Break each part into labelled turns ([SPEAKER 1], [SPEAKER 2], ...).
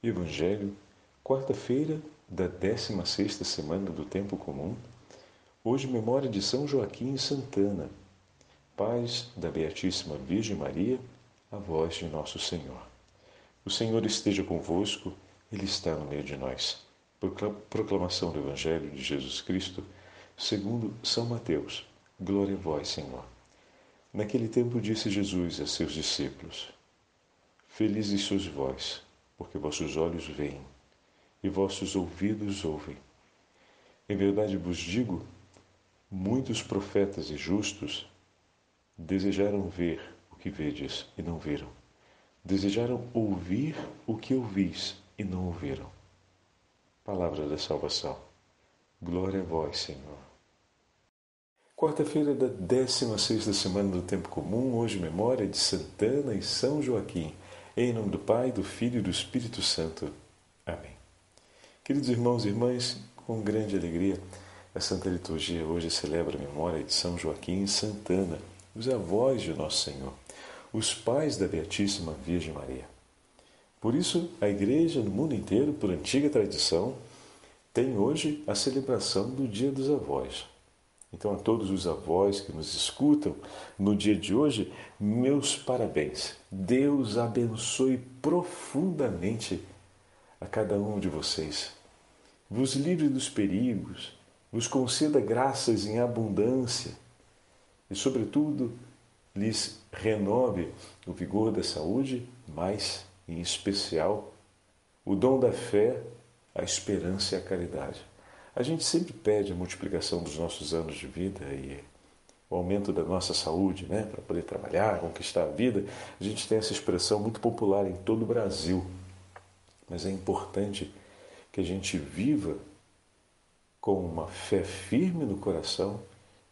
[SPEAKER 1] Evangelho, quarta-feira da 16 semana do Tempo Comum. Hoje, memória de São Joaquim e Santana, pais da Beatíssima Virgem Maria, a voz de nosso Senhor. O Senhor esteja convosco, Ele está no meio de nós. Proclamação do Evangelho de Jesus Cristo, segundo São Mateus. Glória a vós, Senhor. Naquele tempo disse Jesus a seus discípulos: Felizes sois vós porque vossos olhos veem e vossos ouvidos ouvem. Em verdade vos digo, muitos profetas e justos desejaram ver o que vedes e não viram. Desejaram ouvir o que ouvis e não ouviram. Palavra da salvação. Glória a vós, Senhor. Quarta-feira da 16 semana do Tempo Comum, hoje memória de Santana e São Joaquim. Em nome do Pai, do Filho e do Espírito Santo. Amém. Queridos irmãos e irmãs, com grande alegria, a Santa Liturgia hoje celebra a memória de São Joaquim e Santana, os avós de Nosso Senhor, os pais da Beatíssima Virgem Maria. Por isso, a Igreja no mundo inteiro, por antiga tradição, tem hoje a celebração do Dia dos Avós. Então, a todos os avós que nos escutam no dia de hoje, meus parabéns. Deus abençoe profundamente a cada um de vocês. Vos livre dos perigos, vos conceda graças em abundância e, sobretudo, lhes renove o vigor da saúde, mas, em especial, o dom da fé, a esperança e a caridade. A gente sempre pede a multiplicação dos nossos anos de vida e o aumento da nossa saúde, né, para poder trabalhar, conquistar a vida. A gente tem essa expressão muito popular em todo o Brasil. Mas é importante que a gente viva com uma fé firme no coração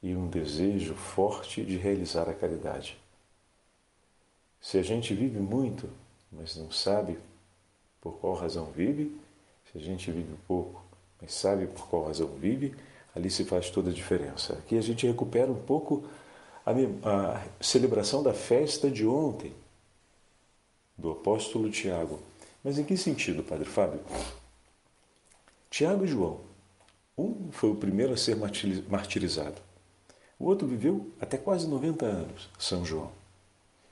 [SPEAKER 1] e um desejo forte de realizar a caridade. Se a gente vive muito, mas não sabe por qual razão vive, se a gente vive pouco, mas sabe por qual razão vive, ali se faz toda a diferença. Aqui a gente recupera um pouco a, a celebração da festa de ontem, do apóstolo Tiago. Mas em que sentido, Padre Fábio? Tiago e João. Um foi o primeiro a ser martirizado. O outro viveu até quase 90 anos, São João.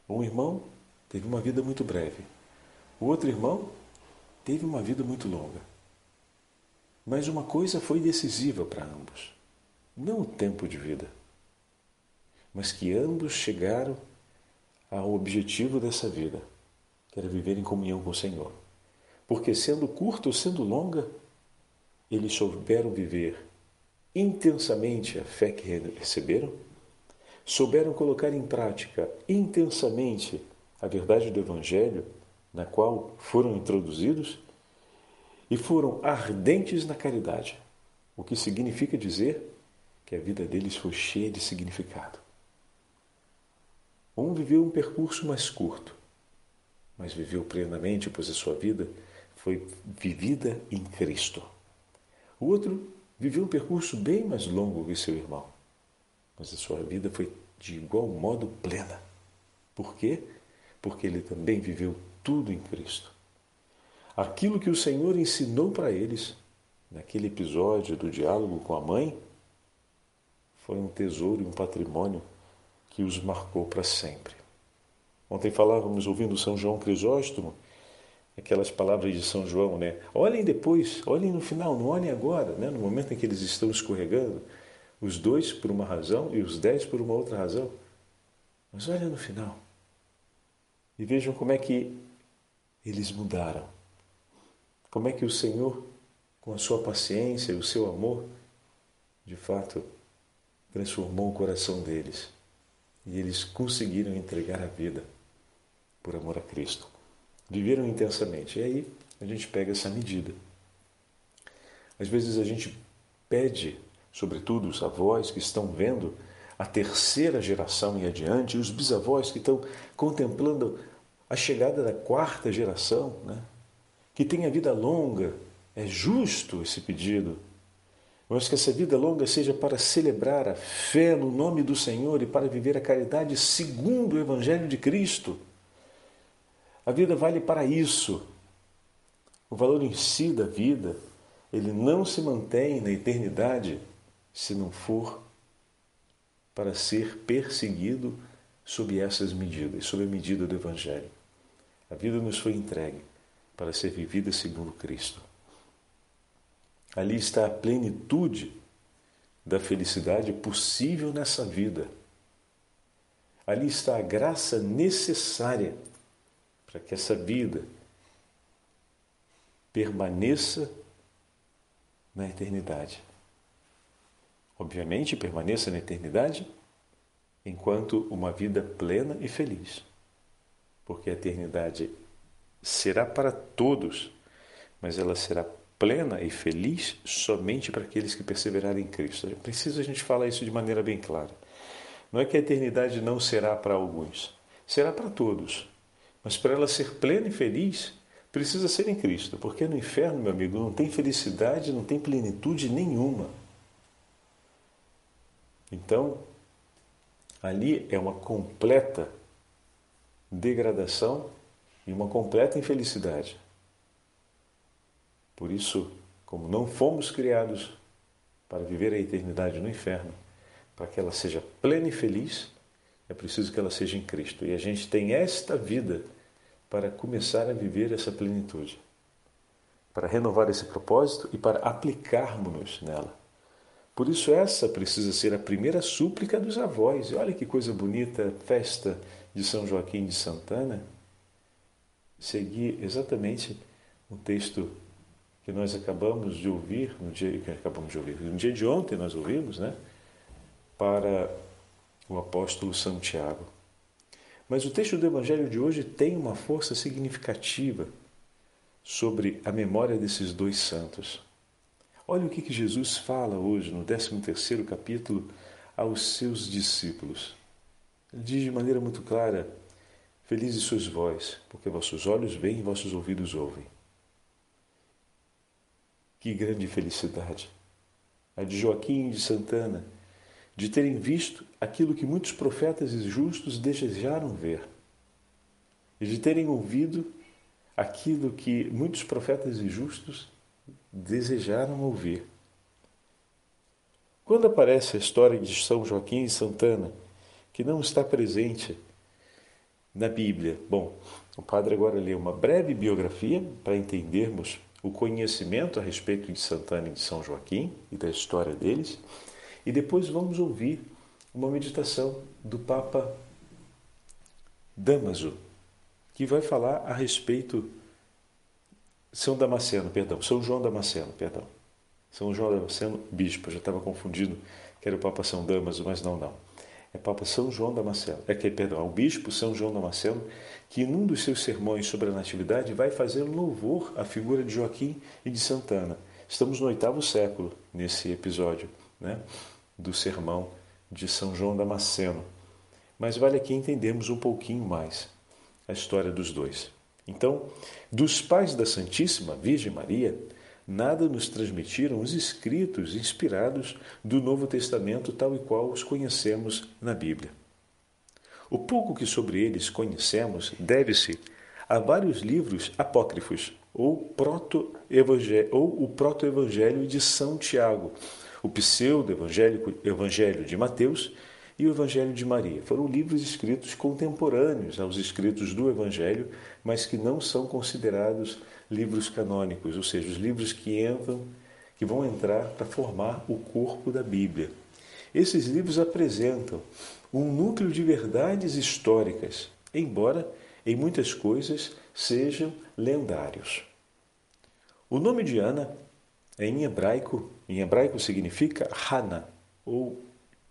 [SPEAKER 1] Um irmão teve uma vida muito breve. O outro irmão teve uma vida muito longa. Mas uma coisa foi decisiva para ambos: não o tempo de vida, mas que ambos chegaram ao objetivo dessa vida, que era viver em comunhão com o Senhor. Porque, sendo curta ou sendo longa, eles souberam viver intensamente a fé que receberam, souberam colocar em prática intensamente a verdade do Evangelho na qual foram introduzidos e foram ardentes na caridade, o que significa dizer que a vida deles foi cheia de significado. Um viveu um percurso mais curto, mas viveu plenamente, pois a sua vida foi vivida em Cristo. O outro viveu um percurso bem mais longo que seu irmão, mas a sua vida foi de igual modo plena. Por quê? Porque ele também viveu tudo em Cristo. Aquilo que o Senhor ensinou para eles naquele episódio do diálogo com a mãe foi um tesouro e um patrimônio que os marcou para sempre. Ontem falávamos ouvindo São João Crisóstomo, aquelas palavras de São João, né? Olhem depois, olhem no final, não olhem agora, né? No momento em que eles estão escorregando, os dois por uma razão e os dez por uma outra razão. Mas olhem no final e vejam como é que eles mudaram. Como é que o Senhor, com a sua paciência e o seu amor, de fato, transformou o coração deles e eles conseguiram entregar a vida por amor a Cristo. Viveram intensamente. E aí a gente pega essa medida. Às vezes a gente pede, sobretudo os avós que estão vendo a terceira geração e adiante, e os bisavós que estão contemplando a chegada da quarta geração, né? Que tenha vida longa. É justo esse pedido. Mas que essa vida longa seja para celebrar a fé no nome do Senhor e para viver a caridade segundo o Evangelho de Cristo. A vida vale para isso. o valor em si da vida, ele não se mantém na eternidade se não for para ser perseguido sob essas medidas, sob a medida do Evangelho. A vida nos foi entregue para ser vivida segundo Cristo. Ali está a plenitude da felicidade possível nessa vida. Ali está a graça necessária para que essa vida permaneça na eternidade. Obviamente, permaneça na eternidade enquanto uma vida plena e feliz. Porque a eternidade será para todos, mas ela será plena e feliz somente para aqueles que perseverarem em Cristo. É preciso a gente falar isso de maneira bem clara. Não é que a eternidade não será para alguns, será para todos. Mas para ela ser plena e feliz, precisa ser em Cristo, porque no inferno, meu amigo, não tem felicidade, não tem plenitude nenhuma. Então, ali é uma completa degradação e uma completa infelicidade. Por isso, como não fomos criados para viver a eternidade no inferno, para que ela seja plena e feliz, é preciso que ela seja em Cristo. E a gente tem esta vida para começar a viver essa plenitude, para renovar esse propósito e para aplicarmos-nos nela. Por isso, essa precisa ser a primeira súplica dos avós. E olha que coisa bonita, festa de São Joaquim de Santana. Seguir exatamente o texto que nós acabamos de ouvir, no dia que acabamos de ouvir, no dia de ontem nós ouvimos, né? Para o apóstolo São Tiago. Mas o texto do Evangelho de hoje tem uma força significativa sobre a memória desses dois santos. Olha o que, que Jesus fala hoje no 13 capítulo aos seus discípulos. Ele diz de maneira muito clara: Felizes sois vós, porque vossos olhos veem e vossos ouvidos ouvem. Que grande felicidade! A de Joaquim de Santana, de terem visto aquilo que muitos profetas e justos desejaram ver, e de terem ouvido aquilo que muitos profetas e justos desejaram ouvir. Quando aparece a história de São Joaquim e Santana, que não está presente na Bíblia, bom, o padre agora lê uma breve biografia para entendermos o conhecimento a respeito de Santana e de São Joaquim e da história deles, e depois vamos ouvir uma meditação do Papa Damaso, que vai falar a respeito são Damasceno, perdão, São João Damasceno, perdão. São João Damasceno, bispo, já estava confundido que era o Papa São Damaso, mas não, não. É Papa São João Damasceno, é que, perdão, é o bispo São João Damasceno, que num dos seus sermões sobre a Natividade vai fazer louvor à figura de Joaquim e de Santana. Estamos no oitavo século nesse episódio, né, do sermão de São João Damasceno. Mas vale aqui entendermos um pouquinho mais a história dos dois. Então, dos pais da Santíssima Virgem Maria, nada nos transmitiram os escritos inspirados do Novo Testamento tal e qual os conhecemos na Bíblia. O pouco que sobre eles conhecemos deve-se a vários livros apócrifos, ou, proto ou o proto-evangelho de São Tiago, o pseudo-evangelho de Mateus e o Evangelho de Maria. Foram livros escritos contemporâneos aos escritos do Evangelho, mas que não são considerados livros canônicos, ou seja, os livros que entram, que vão entrar para formar o corpo da Bíblia. Esses livros apresentam um núcleo de verdades históricas, embora em muitas coisas sejam lendários. O nome de Ana em hebraico, em hebraico significa Hana ou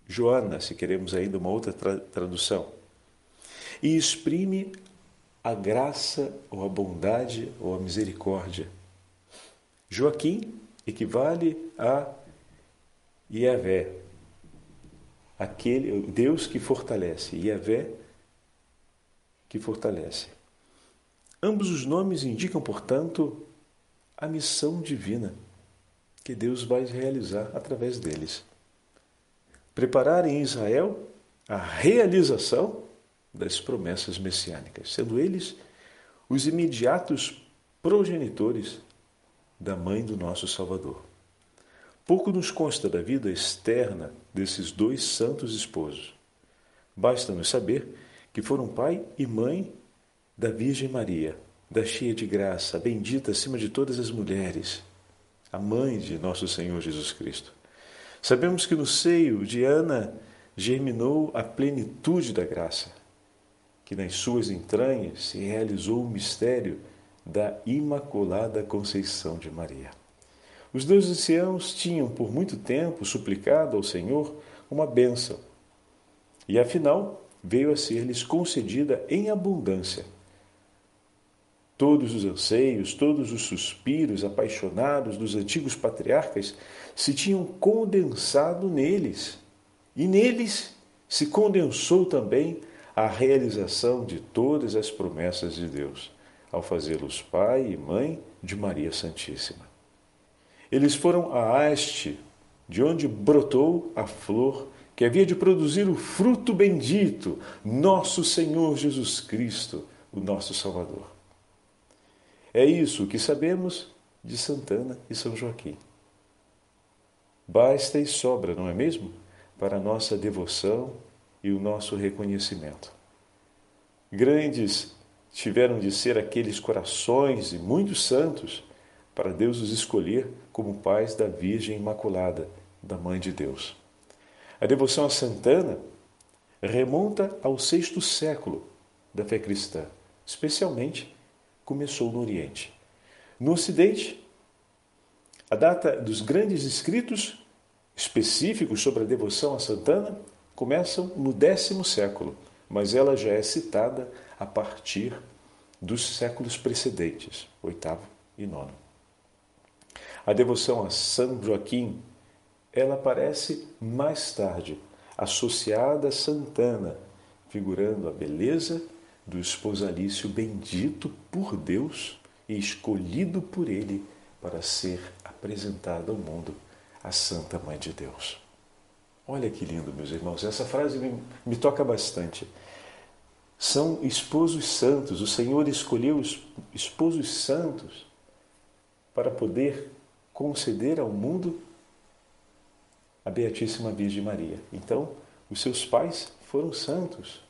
[SPEAKER 1] Joana, se queremos ainda uma outra tra tradução, e exprime a graça ou a bondade ou a misericórdia. Joaquim equivale a Yahvé, aquele Deus que fortalece, Yahvé que fortalece. Ambos os nomes indicam, portanto, a missão divina que Deus vai realizar através deles preparar em Israel a realização das promessas messiânicas, sendo eles os imediatos progenitores da mãe do nosso Salvador. Pouco nos consta da vida externa desses dois santos esposos. Basta-nos saber que foram pai e mãe da Virgem Maria, da cheia de graça, bendita acima de todas as mulheres, a mãe de nosso Senhor Jesus Cristo. Sabemos que no seio de Ana germinou a plenitude da graça, que nas suas entranhas se realizou o mistério da Imaculada Conceição de Maria. Os dois anciãos tinham por muito tempo suplicado ao Senhor uma bênção, e afinal veio a ser-lhes concedida em abundância. Todos os anseios, todos os suspiros apaixonados dos antigos patriarcas se tinham condensado neles, e neles se condensou também a realização de todas as promessas de Deus, ao fazê-los pai e mãe de Maria Santíssima. Eles foram a haste, de onde brotou a flor que havia de produzir o fruto bendito, nosso Senhor Jesus Cristo, o nosso Salvador. É isso que sabemos de Santana e São Joaquim. Basta e sobra, não é mesmo? Para a nossa devoção e o nosso reconhecimento. Grandes tiveram de ser aqueles corações e muitos santos para Deus os escolher como pais da Virgem Imaculada, da Mãe de Deus. A devoção a Santana remonta ao sexto século da fé cristã, especialmente começou no Oriente. No Ocidente, a data dos grandes escritos específicos sobre a devoção a Santana começam no décimo século, mas ela já é citada a partir dos séculos precedentes, oitavo e nono. A devoção a São Joaquim ela aparece mais tarde, associada a Santana, figurando a beleza do esposalício bendito por Deus e escolhido por Ele para ser apresentado ao mundo, a Santa Mãe de Deus. Olha que lindo, meus irmãos, essa frase me, me toca bastante. São esposos santos, o Senhor escolheu esposos santos para poder conceder ao mundo a Beatíssima Virgem Maria. Então, os seus pais foram santos.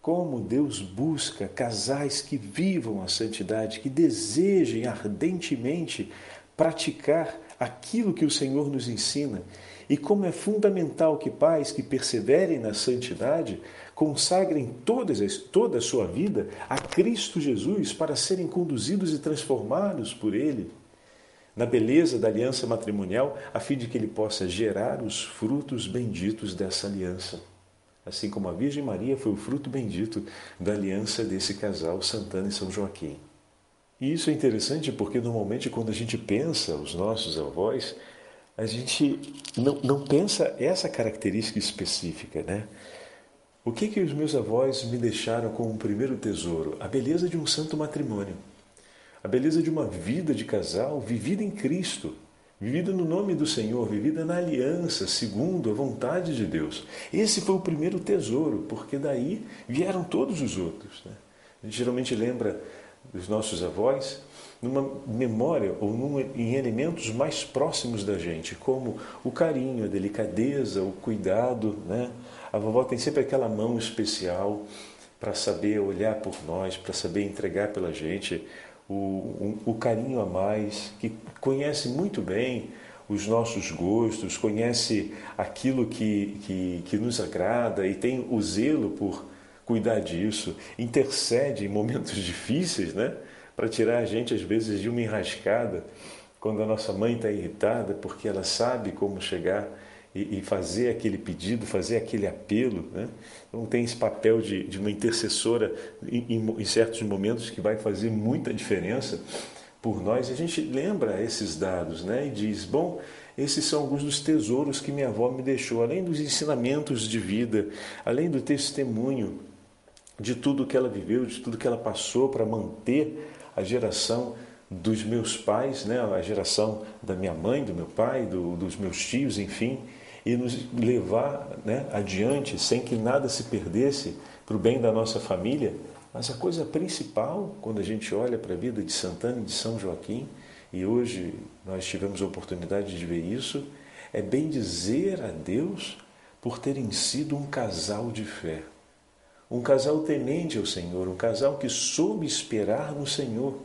[SPEAKER 1] Como Deus busca casais que vivam a santidade, que desejem ardentemente praticar aquilo que o Senhor nos ensina. E como é fundamental que pais que perseverem na santidade consagrem todas, toda a sua vida a Cristo Jesus para serem conduzidos e transformados por Ele na beleza da aliança matrimonial, a fim de que ele possa gerar os frutos benditos dessa aliança. Assim como a Virgem Maria foi o fruto bendito da aliança desse casal Santana e São Joaquim. E isso é interessante porque normalmente quando a gente pensa os nossos avós, a gente não, não pensa essa característica específica, né? O que que os meus avós me deixaram como primeiro tesouro? A beleza de um santo matrimônio a beleza de uma vida de casal vivida em Cristo, vivida no nome do Senhor, vivida na aliança, segundo a vontade de Deus. Esse foi o primeiro tesouro, porque daí vieram todos os outros. Né? A gente geralmente lembra dos nossos avós numa memória ou num, em elementos mais próximos da gente, como o carinho, a delicadeza, o cuidado. Né? A vovó tem sempre aquela mão especial para saber olhar por nós, para saber entregar pela gente o, o carinho a mais, que conhece muito bem os nossos gostos, conhece aquilo que, que, que nos agrada e tem o zelo por cuidar disso, intercede em momentos difíceis, né? Para tirar a gente, às vezes, de uma enrascada, quando a nossa mãe está irritada, porque ela sabe como chegar e, e, fazer aquele pedido, fazer aquele apelo. Né? Então tem esse papel de, de uma intercessora em, em, em, certos momentos que vai fazer muita diferença por nós. A gente lembra esses dados né? e diz, bom, esses são alguns dos tesouros que minha avó me deixou, além dos ensinamentos de vida, além do testemunho de tudo que ela viveu, de tudo que ela passou para manter a geração dos meus pais, né, a geração da minha mãe, do meu pai, do, dos meus tios, enfim, e nos levar né, adiante sem que nada se perdesse para o bem da nossa família, Mas a coisa principal, quando a gente olha para a vida de Santana e de São Joaquim, e hoje nós tivemos a oportunidade de ver isso, é bem dizer a Deus por terem sido um casal de fé. Um casal temente ao Senhor, um casal que soube esperar no Senhor,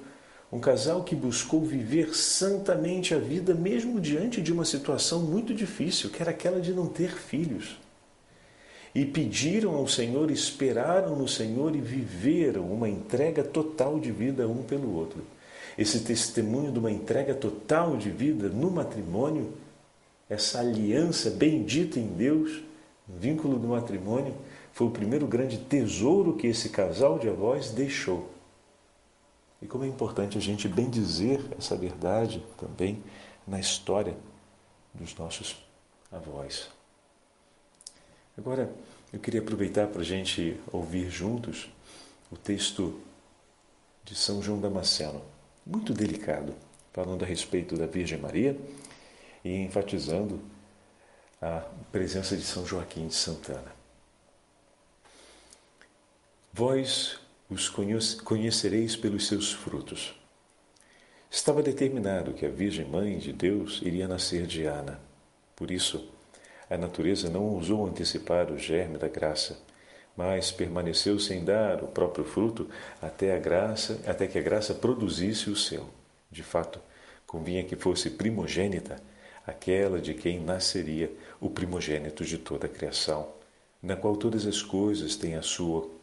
[SPEAKER 1] um casal que buscou viver santamente a vida, mesmo diante de uma situação muito difícil, que era aquela de não ter filhos e pediram ao Senhor, esperaram no Senhor e viveram uma entrega total de vida um pelo outro. Esse testemunho de uma entrega total de vida no matrimônio, essa aliança bendita em Deus, vínculo do matrimônio, foi o primeiro grande tesouro que esse casal de avós deixou. E como é importante a gente bendizer essa verdade também na história dos nossos avós. Agora, eu queria aproveitar para a gente ouvir juntos o texto de São João Damasceno, muito delicado, falando a respeito da Virgem Maria e enfatizando a presença de São Joaquim de Santana. Vós os conhecereis pelos seus frutos. Estava determinado que a Virgem Mãe de Deus iria nascer de Ana. Por isso, a natureza não ousou antecipar o germe da graça, mas permaneceu sem dar o próprio fruto até a graça, até que a graça produzisse o seu. De fato, convinha que fosse primogênita aquela de quem nasceria o primogênito de toda a criação, na qual todas as coisas têm a sua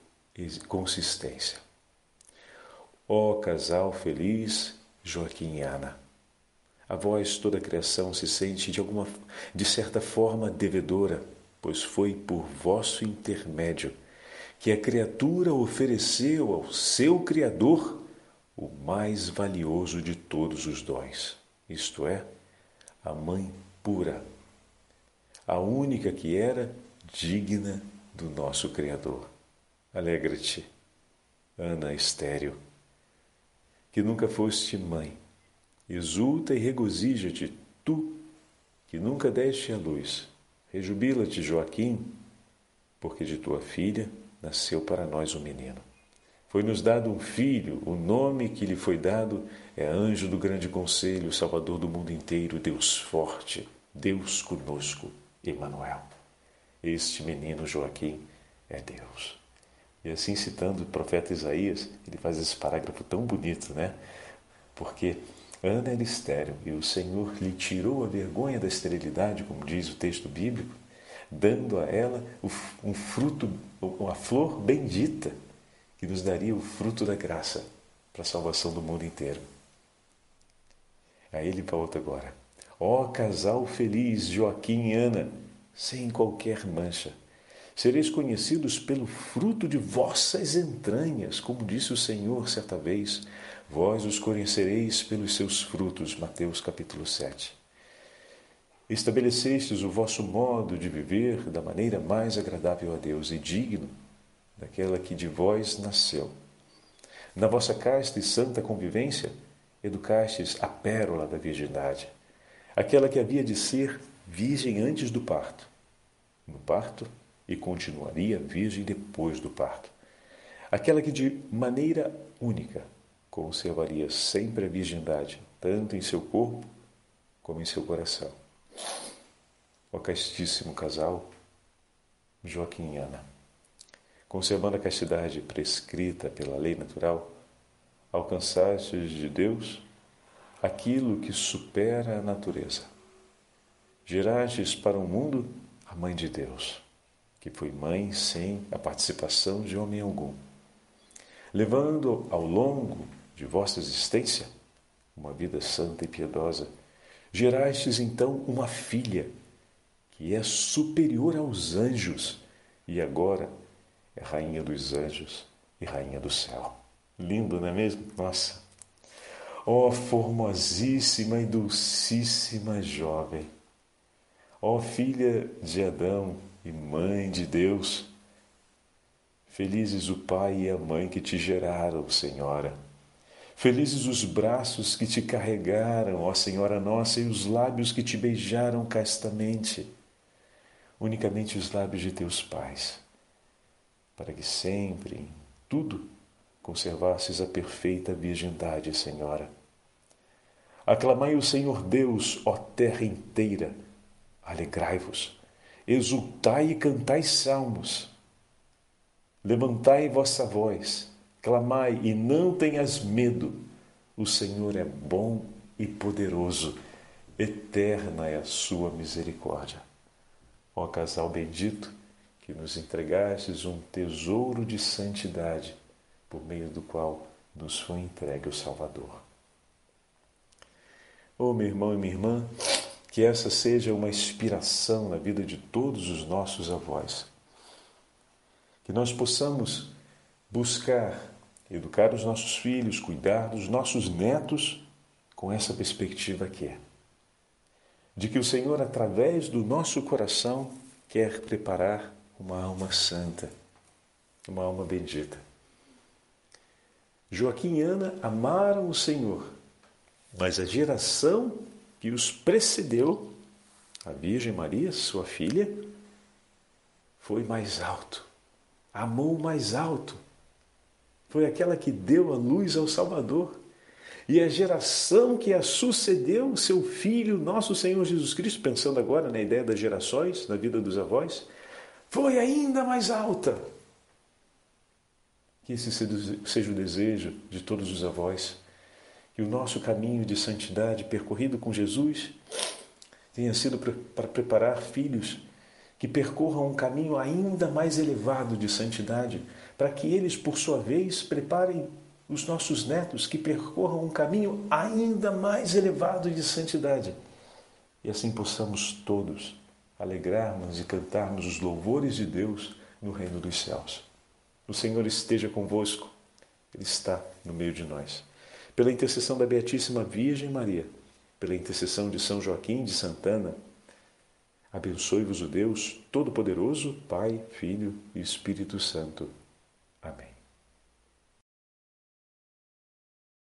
[SPEAKER 1] consistência. Ó casal feliz, Joaquim e Ana! A vós toda a criação se sente de alguma de certa forma devedora, pois foi por vosso intermédio que a criatura ofereceu ao seu criador o mais valioso de todos os dons, isto é, a mãe pura, a única que era digna do nosso criador. Alegra-te, Ana estéril, que nunca foste mãe Exulta e regozija-te, tu, que nunca deste a luz. Rejubila-te, Joaquim, porque de tua filha nasceu para nós um menino. Foi-nos dado um filho, o nome que lhe foi dado é Anjo do Grande Conselho, Salvador do mundo inteiro, Deus forte, Deus conosco, Emanuel. Este menino Joaquim é Deus. E assim citando o profeta Isaías, ele faz esse parágrafo tão bonito, né? Porque Ana era estéril e o Senhor lhe tirou a vergonha da esterilidade, como diz o texto bíblico, dando a ela um fruto, uma flor bendita, que nos daria o fruto da graça para a salvação do mundo inteiro. Aí ele volta agora. Ó oh, casal feliz, Joaquim e Ana, sem qualquer mancha. Sereis conhecidos pelo fruto de vossas entranhas, como disse o Senhor certa vez. Vós os conhecereis pelos seus frutos. Mateus capítulo 7. Estabelecestes o vosso modo de viver da maneira mais agradável a Deus e digno daquela que de vós nasceu. Na vossa casta e santa convivência, educastes a pérola da virgindade, aquela que havia de ser virgem antes do parto, no parto e continuaria virgem depois do parto, aquela que de maneira única conservaria sempre a virgindade, tanto em seu corpo como em seu coração. Ó castíssimo casal, Joaquim e Ana, conservando a castidade prescrita pela lei natural, alcançastes de Deus aquilo que supera a natureza. Gerastes para o mundo a Mãe de Deus, que foi mãe sem a participação de homem algum, levando ao longo de vossa existência, uma vida santa e piedosa, gerastes então uma filha que é superior aos anjos e agora é rainha dos anjos e rainha do céu. Lindo, não é mesmo? Nossa! Ó oh, formosíssima e dulcíssima jovem! Ó oh, filha de Adão e mãe de Deus! Felizes o pai e a mãe que te geraram, Senhora Felizes os braços que te carregaram, ó Senhora nossa, e os lábios que te beijaram castamente, unicamente os lábios de teus pais, para que sempre, em tudo, conservasses a perfeita virgindade, Senhora. Aclamai o Senhor Deus, ó terra inteira, alegrai-vos, exultai e cantai salmos. Levantai vossa voz, clamai e não tenhas medo. O Senhor é bom e poderoso, eterna é a sua misericórdia. Ó casal bendito, que nos entregastes um tesouro de santidade, por meio do qual nos foi entregue o Salvador. Oh, meu irmão e minha irmã, que essa seja uma inspiração na vida de todos os nossos avós. Que nós possamos buscar educar os nossos filhos, cuidar dos nossos netos com essa perspectiva que é de que o Senhor, através do nosso coração, quer preparar uma alma santa, uma alma bendita. Joaquim e Ana amaram o Senhor, mas a geração que os precedeu, a Virgem Maria, sua filha, foi mais alto, amou mais alto. Foi aquela que deu a luz ao Salvador. E a geração que a sucedeu, seu filho, nosso Senhor Jesus Cristo, pensando agora na ideia das gerações, na vida dos avós, foi ainda mais alta. Que esse seja o desejo de todos os avós, que o nosso caminho de santidade percorrido com Jesus tenha sido para preparar filhos que percorram um caminho ainda mais elevado de santidade, para que eles, por sua vez, preparem os nossos netos que percorram um caminho ainda mais elevado de santidade. E assim possamos todos alegrarmos e cantarmos os louvores de Deus no reino dos céus. O Senhor esteja convosco, Ele está no meio de nós. Pela intercessão da Beatíssima Virgem Maria, pela intercessão de São Joaquim de Santana, abençoe-vos o Deus Todo-Poderoso, Pai, Filho e Espírito Santo.